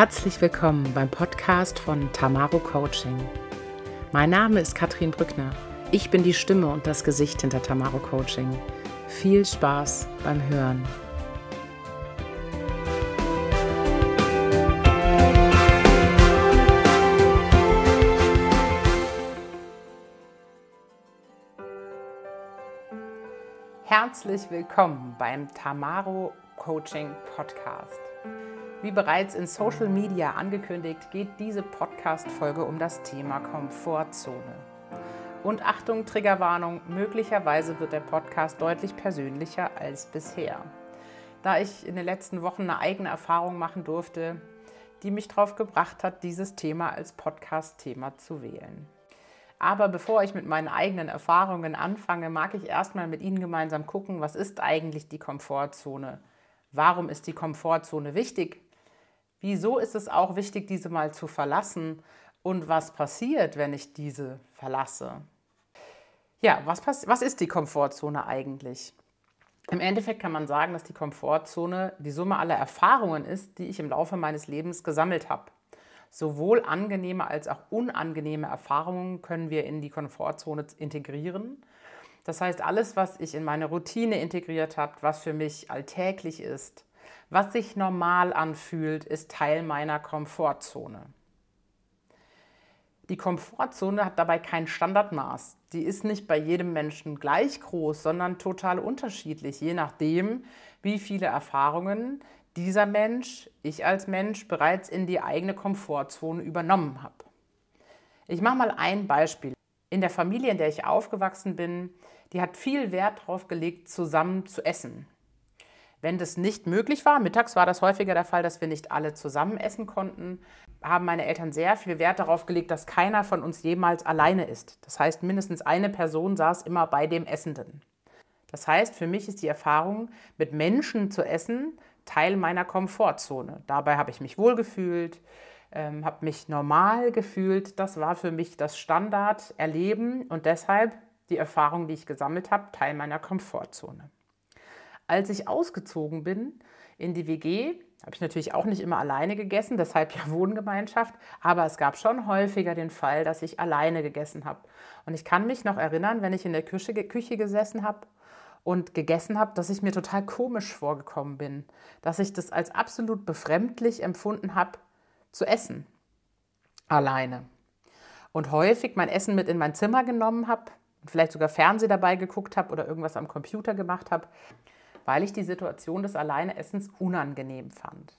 Herzlich willkommen beim Podcast von Tamaro Coaching. Mein Name ist Katrin Brückner. Ich bin die Stimme und das Gesicht hinter Tamaro Coaching. Viel Spaß beim Hören. Herzlich willkommen beim Tamaro Coaching Podcast. Wie bereits in Social Media angekündigt, geht diese Podcast-Folge um das Thema Komfortzone. Und Achtung, Triggerwarnung, möglicherweise wird der Podcast deutlich persönlicher als bisher. Da ich in den letzten Wochen eine eigene Erfahrung machen durfte, die mich darauf gebracht hat, dieses Thema als Podcast-Thema zu wählen. Aber bevor ich mit meinen eigenen Erfahrungen anfange, mag ich erstmal mit Ihnen gemeinsam gucken, was ist eigentlich die Komfortzone? Warum ist die Komfortzone wichtig? Wieso ist es auch wichtig, diese mal zu verlassen? Und was passiert, wenn ich diese verlasse? Ja, was, was ist die Komfortzone eigentlich? Im Endeffekt kann man sagen, dass die Komfortzone die Summe aller Erfahrungen ist, die ich im Laufe meines Lebens gesammelt habe. Sowohl angenehme als auch unangenehme Erfahrungen können wir in die Komfortzone integrieren. Das heißt, alles, was ich in meine Routine integriert habe, was für mich alltäglich ist, was sich normal anfühlt, ist Teil meiner Komfortzone. Die Komfortzone hat dabei kein Standardmaß. Die ist nicht bei jedem Menschen gleich groß, sondern total unterschiedlich, je nachdem, wie viele Erfahrungen dieser Mensch, ich als Mensch, bereits in die eigene Komfortzone übernommen habe. Ich mache mal ein Beispiel. In der Familie, in der ich aufgewachsen bin, die hat viel Wert darauf gelegt, zusammen zu essen. Wenn das nicht möglich war, mittags war das häufiger der Fall, dass wir nicht alle zusammen essen konnten, haben meine Eltern sehr viel Wert darauf gelegt, dass keiner von uns jemals alleine ist. Das heißt, mindestens eine Person saß immer bei dem Essenden. Das heißt, für mich ist die Erfahrung, mit Menschen zu essen, Teil meiner Komfortzone. Dabei habe ich mich wohlgefühlt, ähm, habe mich normal gefühlt. Das war für mich das Standarderleben und deshalb die Erfahrung, die ich gesammelt habe, Teil meiner Komfortzone. Als ich ausgezogen bin in die WG, habe ich natürlich auch nicht immer alleine gegessen, deshalb ja Wohngemeinschaft, aber es gab schon häufiger den Fall, dass ich alleine gegessen habe. Und ich kann mich noch erinnern, wenn ich in der Küche, Küche gesessen habe und gegessen habe, dass ich mir total komisch vorgekommen bin, dass ich das als absolut befremdlich empfunden habe, zu essen. Alleine. Und häufig mein Essen mit in mein Zimmer genommen habe vielleicht sogar Fernseh dabei geguckt habe oder irgendwas am Computer gemacht habe weil ich die Situation des Alleineessens unangenehm fand.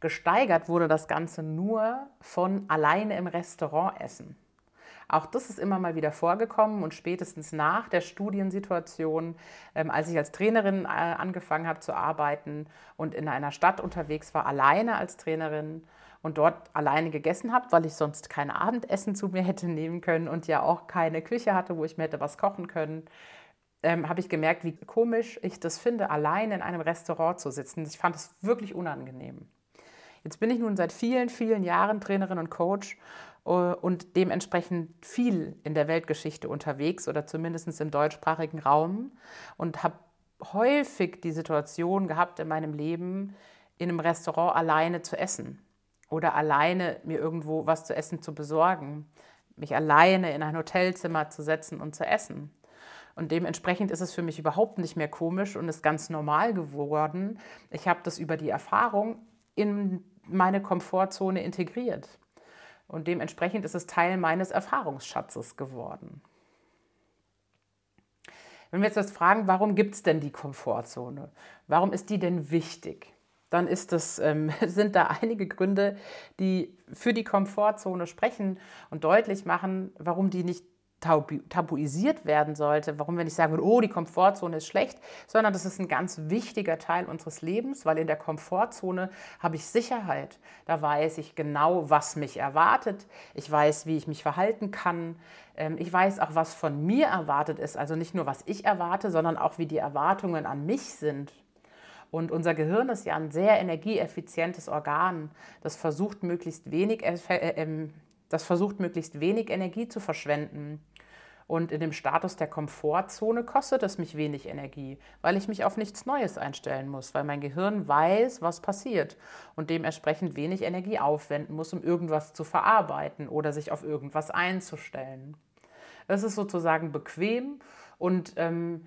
Gesteigert wurde das Ganze nur von alleine im Restaurant essen. Auch das ist immer mal wieder vorgekommen und spätestens nach der Studiensituation, ähm, als ich als Trainerin äh, angefangen habe zu arbeiten und in einer Stadt unterwegs war, alleine als Trainerin und dort alleine gegessen habe, weil ich sonst kein Abendessen zu mir hätte nehmen können und ja auch keine Küche hatte, wo ich mir hätte was kochen können, ähm, habe ich gemerkt, wie komisch ich das finde, allein in einem Restaurant zu sitzen. Ich fand es wirklich unangenehm. Jetzt bin ich nun seit vielen, vielen Jahren Trainerin und Coach äh, und dementsprechend viel in der Weltgeschichte unterwegs oder zumindest im deutschsprachigen Raum und habe häufig die Situation gehabt in meinem Leben, in einem Restaurant alleine zu essen oder alleine mir irgendwo was zu essen zu besorgen, mich alleine in ein Hotelzimmer zu setzen und zu essen. Und dementsprechend ist es für mich überhaupt nicht mehr komisch und ist ganz normal geworden. Ich habe das über die Erfahrung in meine Komfortzone integriert. Und dementsprechend ist es Teil meines Erfahrungsschatzes geworden. Wenn wir jetzt das fragen, warum gibt es denn die Komfortzone? Warum ist die denn wichtig? Dann das, ähm, sind da einige Gründe, die für die Komfortzone sprechen und deutlich machen, warum die nicht tabu tabuisiert werden sollte, warum wir nicht sagen, oh, die Komfortzone ist schlecht, sondern das ist ein ganz wichtiger Teil unseres Lebens, weil in der Komfortzone habe ich Sicherheit. Da weiß ich genau, was mich erwartet. Ich weiß, wie ich mich verhalten kann. Ähm, ich weiß auch, was von mir erwartet ist. Also nicht nur, was ich erwarte, sondern auch, wie die Erwartungen an mich sind. Und unser Gehirn ist ja ein sehr energieeffizientes Organ, das versucht, möglichst wenig äh, ähm, das versucht, möglichst wenig Energie zu verschwenden. Und in dem Status der Komfortzone kostet es mich wenig Energie, weil ich mich auf nichts Neues einstellen muss, weil mein Gehirn weiß, was passiert und dementsprechend wenig Energie aufwenden muss, um irgendwas zu verarbeiten oder sich auf irgendwas einzustellen. Es ist sozusagen bequem und ähm,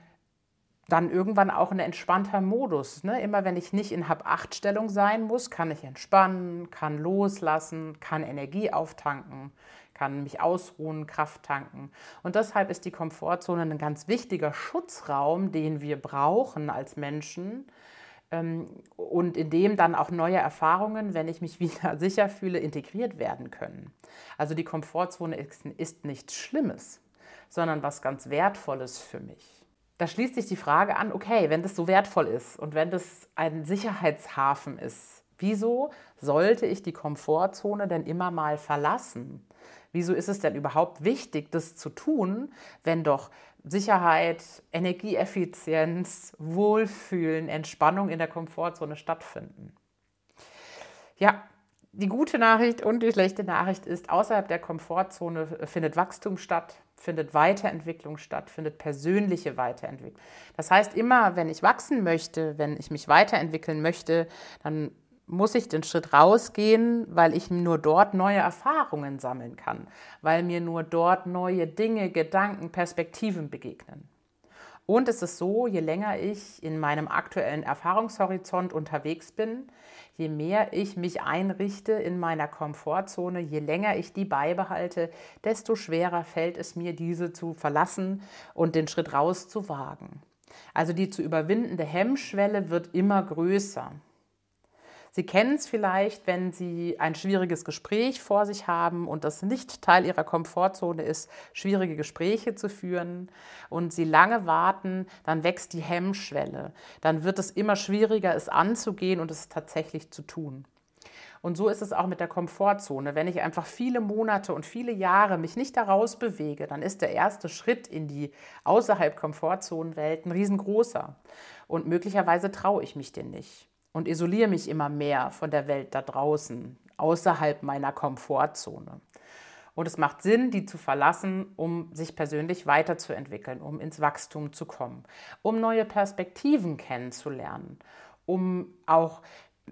dann irgendwann auch ein entspannter Modus. Ne? Immer wenn ich nicht in Hab-Acht-Stellung sein muss, kann ich entspannen, kann loslassen, kann Energie auftanken, kann mich ausruhen, Kraft tanken. Und deshalb ist die Komfortzone ein ganz wichtiger Schutzraum, den wir brauchen als Menschen. Ähm, und in dem dann auch neue Erfahrungen, wenn ich mich wieder sicher fühle, integriert werden können. Also die Komfortzone ist, ist nichts Schlimmes, sondern was ganz Wertvolles für mich da schließt sich die Frage an, okay, wenn das so wertvoll ist und wenn das ein Sicherheitshafen ist, wieso sollte ich die Komfortzone denn immer mal verlassen? Wieso ist es denn überhaupt wichtig, das zu tun, wenn doch Sicherheit, Energieeffizienz, Wohlfühlen, Entspannung in der Komfortzone stattfinden? Ja, die gute Nachricht und die schlechte Nachricht ist, außerhalb der Komfortzone findet Wachstum statt, findet Weiterentwicklung statt, findet persönliche Weiterentwicklung. Das heißt, immer wenn ich wachsen möchte, wenn ich mich weiterentwickeln möchte, dann muss ich den Schritt rausgehen, weil ich nur dort neue Erfahrungen sammeln kann, weil mir nur dort neue Dinge, Gedanken, Perspektiven begegnen. Und es ist so, je länger ich in meinem aktuellen Erfahrungshorizont unterwegs bin, je mehr ich mich einrichte in meiner Komfortzone, je länger ich die beibehalte, desto schwerer fällt es mir, diese zu verlassen und den Schritt rauszuwagen. Also die zu überwindende Hemmschwelle wird immer größer. Sie kennen es vielleicht, wenn Sie ein schwieriges Gespräch vor sich haben und das nicht Teil Ihrer Komfortzone ist, schwierige Gespräche zu führen und Sie lange warten, dann wächst die Hemmschwelle. Dann wird es immer schwieriger, es anzugehen und es tatsächlich zu tun. Und so ist es auch mit der Komfortzone. Wenn ich einfach viele Monate und viele Jahre mich nicht daraus bewege, dann ist der erste Schritt in die außerhalb Komfortzonenwelt ein riesengroßer. Und möglicherweise traue ich mich den nicht und isoliere mich immer mehr von der Welt da draußen, außerhalb meiner Komfortzone. Und es macht Sinn, die zu verlassen, um sich persönlich weiterzuentwickeln, um ins Wachstum zu kommen, um neue Perspektiven kennenzulernen, um auch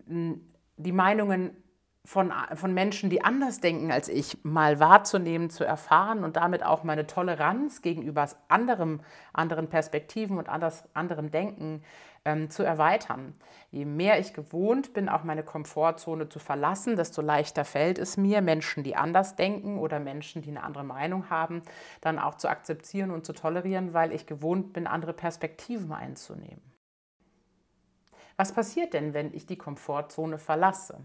die Meinungen von, von Menschen, die anders denken als ich, mal wahrzunehmen, zu erfahren und damit auch meine Toleranz gegenüber anderem, anderen Perspektiven und anders, anderem Denken ähm, zu erweitern. Je mehr ich gewohnt bin, auch meine Komfortzone zu verlassen, desto leichter fällt es mir, Menschen, die anders denken oder Menschen, die eine andere Meinung haben, dann auch zu akzeptieren und zu tolerieren, weil ich gewohnt bin, andere Perspektiven einzunehmen. Was passiert denn, wenn ich die Komfortzone verlasse?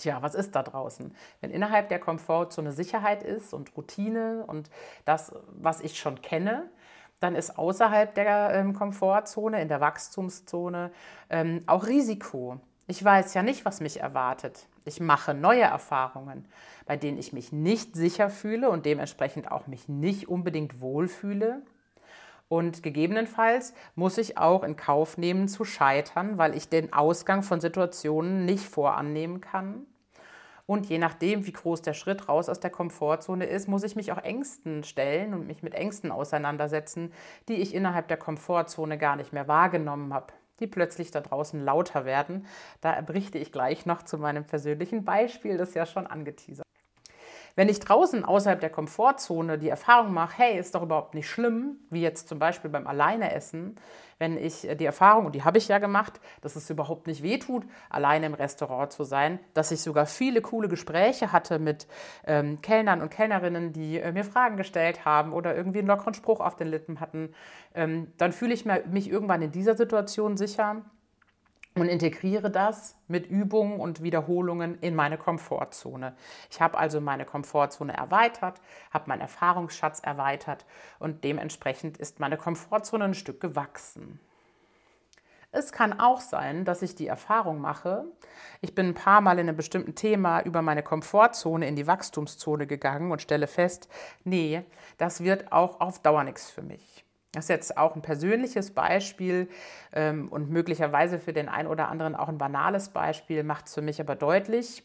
Tja, was ist da draußen? Wenn innerhalb der Komfortzone Sicherheit ist und Routine und das, was ich schon kenne, dann ist außerhalb der ähm, Komfortzone, in der Wachstumszone, ähm, auch Risiko. Ich weiß ja nicht, was mich erwartet. Ich mache neue Erfahrungen, bei denen ich mich nicht sicher fühle und dementsprechend auch mich nicht unbedingt wohlfühle. Und gegebenenfalls muss ich auch in Kauf nehmen zu scheitern, weil ich den Ausgang von Situationen nicht vorannehmen kann. Und je nachdem, wie groß der Schritt raus aus der Komfortzone ist, muss ich mich auch Ängsten stellen und mich mit Ängsten auseinandersetzen, die ich innerhalb der Komfortzone gar nicht mehr wahrgenommen habe, die plötzlich da draußen lauter werden. Da berichte ich gleich noch zu meinem persönlichen Beispiel, das ja schon angeteasert. Wenn ich draußen außerhalb der Komfortzone die Erfahrung mache, hey, ist doch überhaupt nicht schlimm, wie jetzt zum Beispiel beim Alleineessen, wenn ich die Erfahrung, und die habe ich ja gemacht, dass es überhaupt nicht wehtut, alleine im Restaurant zu sein, dass ich sogar viele coole Gespräche hatte mit ähm, Kellnern und Kellnerinnen, die äh, mir Fragen gestellt haben oder irgendwie einen lockeren Spruch auf den Lippen hatten, ähm, dann fühle ich mich irgendwann in dieser Situation sicher und integriere das mit Übungen und Wiederholungen in meine Komfortzone. Ich habe also meine Komfortzone erweitert, habe meinen Erfahrungsschatz erweitert und dementsprechend ist meine Komfortzone ein Stück gewachsen. Es kann auch sein, dass ich die Erfahrung mache, ich bin ein paar Mal in einem bestimmten Thema über meine Komfortzone in die Wachstumszone gegangen und stelle fest, nee, das wird auch auf Dauer nichts für mich. Das ist jetzt auch ein persönliches Beispiel ähm, und möglicherweise für den einen oder anderen auch ein banales Beispiel, macht es für mich aber deutlich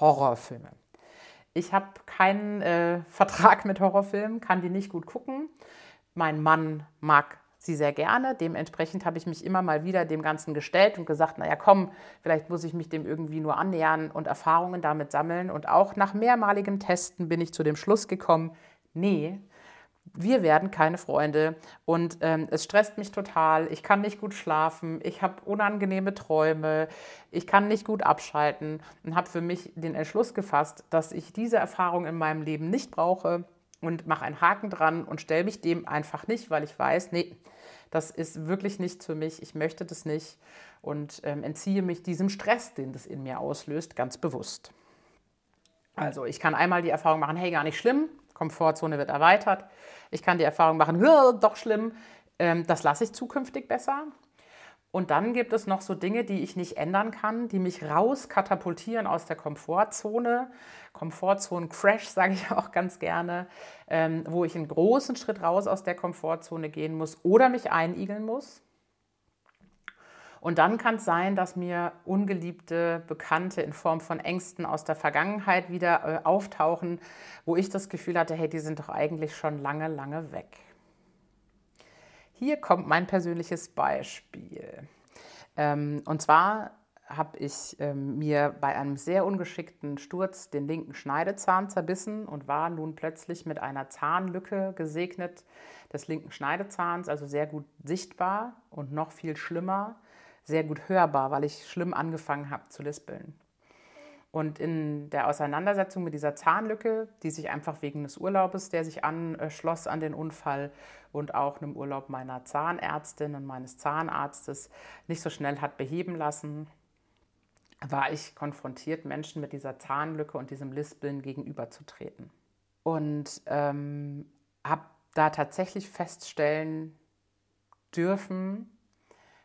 Horrorfilme. Ich habe keinen äh, Vertrag mit Horrorfilmen, kann die nicht gut gucken. Mein Mann mag sie sehr gerne. Dementsprechend habe ich mich immer mal wieder dem Ganzen gestellt und gesagt, naja, komm, vielleicht muss ich mich dem irgendwie nur annähern und Erfahrungen damit sammeln. Und auch nach mehrmaligem Testen bin ich zu dem Schluss gekommen, nee, wir werden keine Freunde und ähm, es stresst mich total. Ich kann nicht gut schlafen, ich habe unangenehme Träume, ich kann nicht gut abschalten und habe für mich den Entschluss gefasst, dass ich diese Erfahrung in meinem Leben nicht brauche und mache einen Haken dran und stelle mich dem einfach nicht, weil ich weiß, nee, das ist wirklich nichts für mich, ich möchte das nicht und ähm, entziehe mich diesem Stress, den das in mir auslöst, ganz bewusst. Also ich kann einmal die Erfahrung machen, hey, gar nicht schlimm, Komfortzone wird erweitert. Ich kann die Erfahrung machen, doch schlimm, ähm, das lasse ich zukünftig besser. Und dann gibt es noch so Dinge, die ich nicht ändern kann, die mich rauskatapultieren aus der Komfortzone. Komfortzonen-Crash sage ich auch ganz gerne, ähm, wo ich einen großen Schritt raus aus der Komfortzone gehen muss oder mich einigeln muss. Und dann kann es sein, dass mir ungeliebte Bekannte in Form von Ängsten aus der Vergangenheit wieder äh, auftauchen, wo ich das Gefühl hatte, hey, die sind doch eigentlich schon lange, lange weg. Hier kommt mein persönliches Beispiel. Ähm, und zwar habe ich ähm, mir bei einem sehr ungeschickten Sturz den linken Schneidezahn zerbissen und war nun plötzlich mit einer Zahnlücke gesegnet des linken Schneidezahns, also sehr gut sichtbar und noch viel schlimmer, sehr gut hörbar, weil ich schlimm angefangen habe zu lispeln. Und in der Auseinandersetzung mit dieser Zahnlücke, die sich einfach wegen des Urlaubes, der sich anschloss an den Unfall und auch einem Urlaub meiner Zahnärztin und meines Zahnarztes nicht so schnell hat beheben lassen, war ich konfrontiert, Menschen mit dieser Zahnlücke und diesem Lispeln gegenüberzutreten. Und ähm, habe da tatsächlich feststellen dürfen,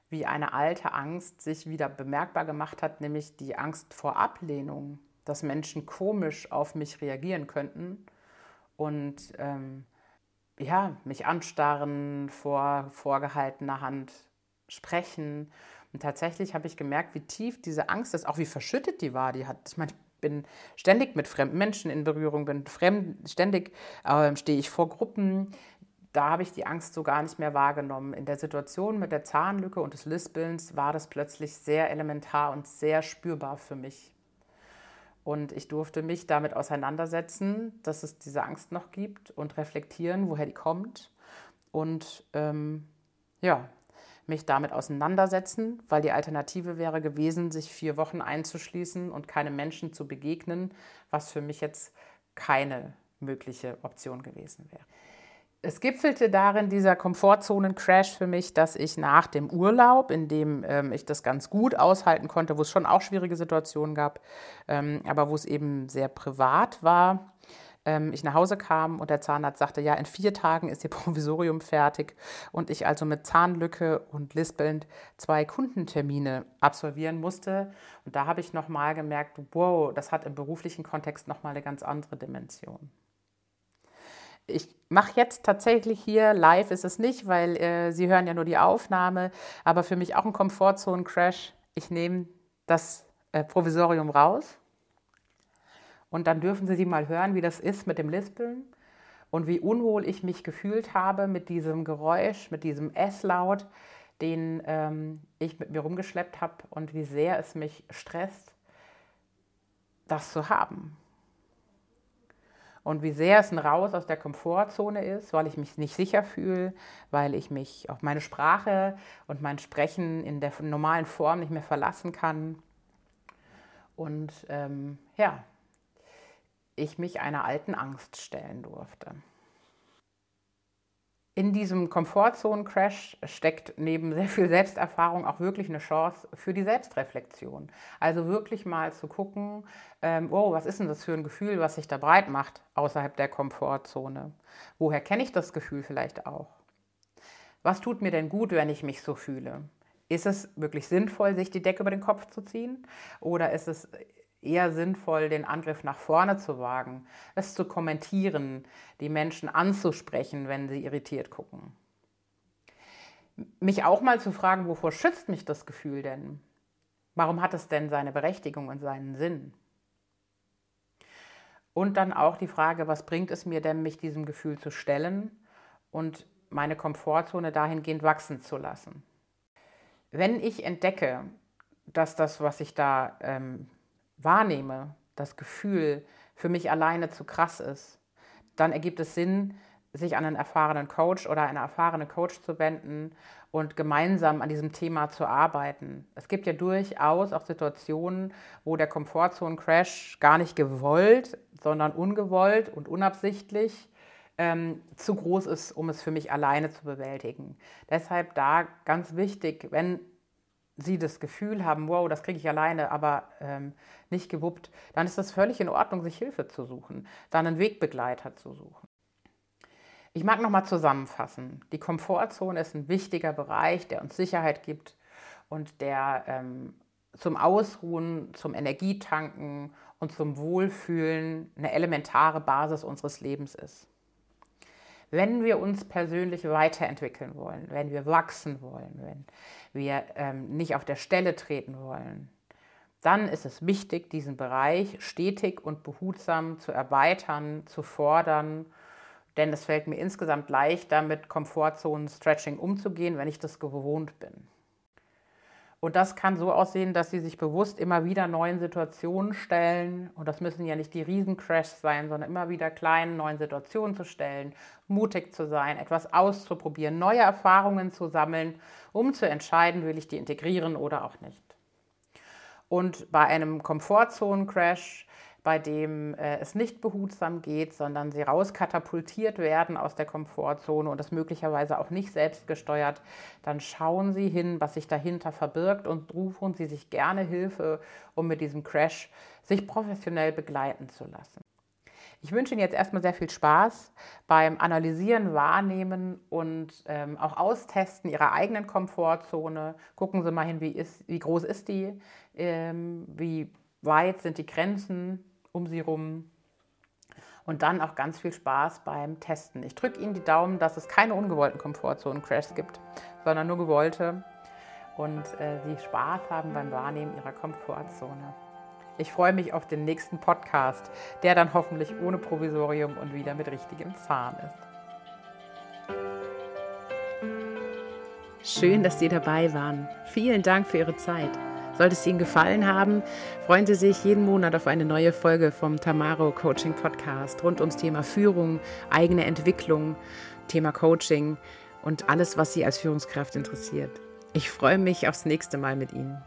wie eine alte Angst sich wieder bemerkbar gemacht hat, nämlich die Angst vor Ablehnung, dass Menschen komisch auf mich reagieren könnten und ähm, ja, mich anstarren, vor vorgehaltener Hand sprechen. Und tatsächlich habe ich gemerkt, wie tief diese Angst ist, auch wie verschüttet die war. Die hat, ich meine, bin ständig mit fremden Menschen in Berührung, bin fremd, ständig äh, stehe ich vor Gruppen, da habe ich die Angst so gar nicht mehr wahrgenommen. In der Situation mit der Zahnlücke und des Lispelns war das plötzlich sehr elementar und sehr spürbar für mich. Und ich durfte mich damit auseinandersetzen, dass es diese Angst noch gibt und reflektieren, woher die kommt. Und ähm, ja, mich damit auseinandersetzen, weil die Alternative wäre gewesen, sich vier Wochen einzuschließen und keine Menschen zu begegnen, was für mich jetzt keine mögliche Option gewesen wäre es gipfelte darin, dieser Komfortzonen-Crash für mich, dass ich nach dem Urlaub, in dem ähm, ich das ganz gut aushalten konnte, wo es schon auch schwierige Situationen gab, ähm, aber wo es eben sehr privat war, ähm, ich nach Hause kam und der Zahnarzt sagte, ja, in vier Tagen ist Ihr Provisorium fertig und ich also mit Zahnlücke und lispelnd zwei Kundentermine absolvieren musste. Und da habe ich nochmal gemerkt, wow, das hat im beruflichen Kontext nochmal eine ganz andere Dimension ich mache jetzt tatsächlich hier live ist es nicht, weil äh, Sie hören ja nur die Aufnahme, aber für mich auch ein Komfortzonen-Crash. Ich nehme das äh, Provisorium raus und dann dürfen Sie mal hören, wie das ist mit dem Lispeln und wie unwohl ich mich gefühlt habe mit diesem Geräusch, mit diesem S-Laut, den ähm, ich mit mir rumgeschleppt habe und wie sehr es mich stresst, das zu haben und wie sehr es ein Raus aus der Komfortzone ist, weil ich mich nicht sicher fühle, weil ich mich auf meine Sprache und mein Sprechen in der normalen Form nicht mehr verlassen kann. Und ähm, ja, ich mich einer alten Angst stellen durfte. In diesem Komfortzonen-Crash steckt neben sehr viel Selbsterfahrung auch wirklich eine Chance für die Selbstreflexion. Also wirklich mal zu gucken, ähm, oh, was ist denn das für ein Gefühl, was sich da breit macht außerhalb der Komfortzone? Woher kenne ich das Gefühl vielleicht auch? Was tut mir denn gut, wenn ich mich so fühle? Ist es wirklich sinnvoll, sich die Decke über den Kopf zu ziehen? Oder ist es eher sinnvoll, den Angriff nach vorne zu wagen, es zu kommentieren, die Menschen anzusprechen, wenn sie irritiert gucken. Mich auch mal zu fragen, wovor schützt mich das Gefühl denn? Warum hat es denn seine Berechtigung und seinen Sinn? Und dann auch die Frage, was bringt es mir denn, mich diesem Gefühl zu stellen und meine Komfortzone dahingehend wachsen zu lassen. Wenn ich entdecke, dass das, was ich da ähm, wahrnehme, das Gefühl für mich alleine zu krass ist, dann ergibt es Sinn, sich an einen erfahrenen Coach oder eine erfahrene Coach zu wenden und gemeinsam an diesem Thema zu arbeiten. Es gibt ja durchaus auch Situationen, wo der Komfortzonen-Crash gar nicht gewollt, sondern ungewollt und unabsichtlich ähm, zu groß ist, um es für mich alleine zu bewältigen. Deshalb da ganz wichtig, wenn Sie das Gefühl haben, wow, das kriege ich alleine, aber ähm, nicht gewuppt, dann ist das völlig in Ordnung, sich Hilfe zu suchen, dann einen Wegbegleiter zu suchen. Ich mag nochmal zusammenfassen. Die Komfortzone ist ein wichtiger Bereich, der uns Sicherheit gibt und der ähm, zum Ausruhen, zum Energietanken und zum Wohlfühlen eine elementare Basis unseres Lebens ist. Wenn wir uns persönlich weiterentwickeln wollen, wenn wir wachsen wollen, wenn wir ähm, nicht auf der Stelle treten wollen, dann ist es wichtig, diesen Bereich stetig und behutsam zu erweitern, zu fordern denn es fällt mir insgesamt leichter, mit Komfortzonen-Stretching umzugehen, wenn ich das gewohnt bin. Und das kann so aussehen, dass sie sich bewusst immer wieder neuen Situationen stellen. Und das müssen ja nicht die Riesencrashs sein, sondern immer wieder kleinen neuen Situationen zu stellen, mutig zu sein, etwas auszuprobieren, neue Erfahrungen zu sammeln, um zu entscheiden, will ich die integrieren oder auch nicht. Und bei einem Komfortzonen-Crash bei dem äh, es nicht behutsam geht, sondern sie rauskatapultiert werden aus der Komfortzone und das möglicherweise auch nicht selbstgesteuert, dann schauen Sie hin, was sich dahinter verbirgt und rufen Sie sich gerne Hilfe, um mit diesem Crash sich professionell begleiten zu lassen. Ich wünsche Ihnen jetzt erstmal sehr viel Spaß beim Analysieren, Wahrnehmen und ähm, auch Austesten Ihrer eigenen Komfortzone. Gucken Sie mal hin, wie, ist, wie groß ist die, ähm, wie weit sind die Grenzen, um sie rum. Und dann auch ganz viel Spaß beim Testen. Ich drücke Ihnen die Daumen, dass es keine ungewollten Komfortzonen-Crashs gibt, sondern nur gewollte. Und äh, Sie Spaß haben beim Wahrnehmen Ihrer Komfortzone. Ich freue mich auf den nächsten Podcast, der dann hoffentlich ohne Provisorium und wieder mit richtigem Zahn ist. Schön, dass Sie dabei waren. Vielen Dank für Ihre Zeit. Sollte es Ihnen gefallen haben, freuen Sie sich jeden Monat auf eine neue Folge vom Tamaro Coaching Podcast rund ums Thema Führung, eigene Entwicklung, Thema Coaching und alles, was Sie als Führungskraft interessiert. Ich freue mich aufs nächste Mal mit Ihnen.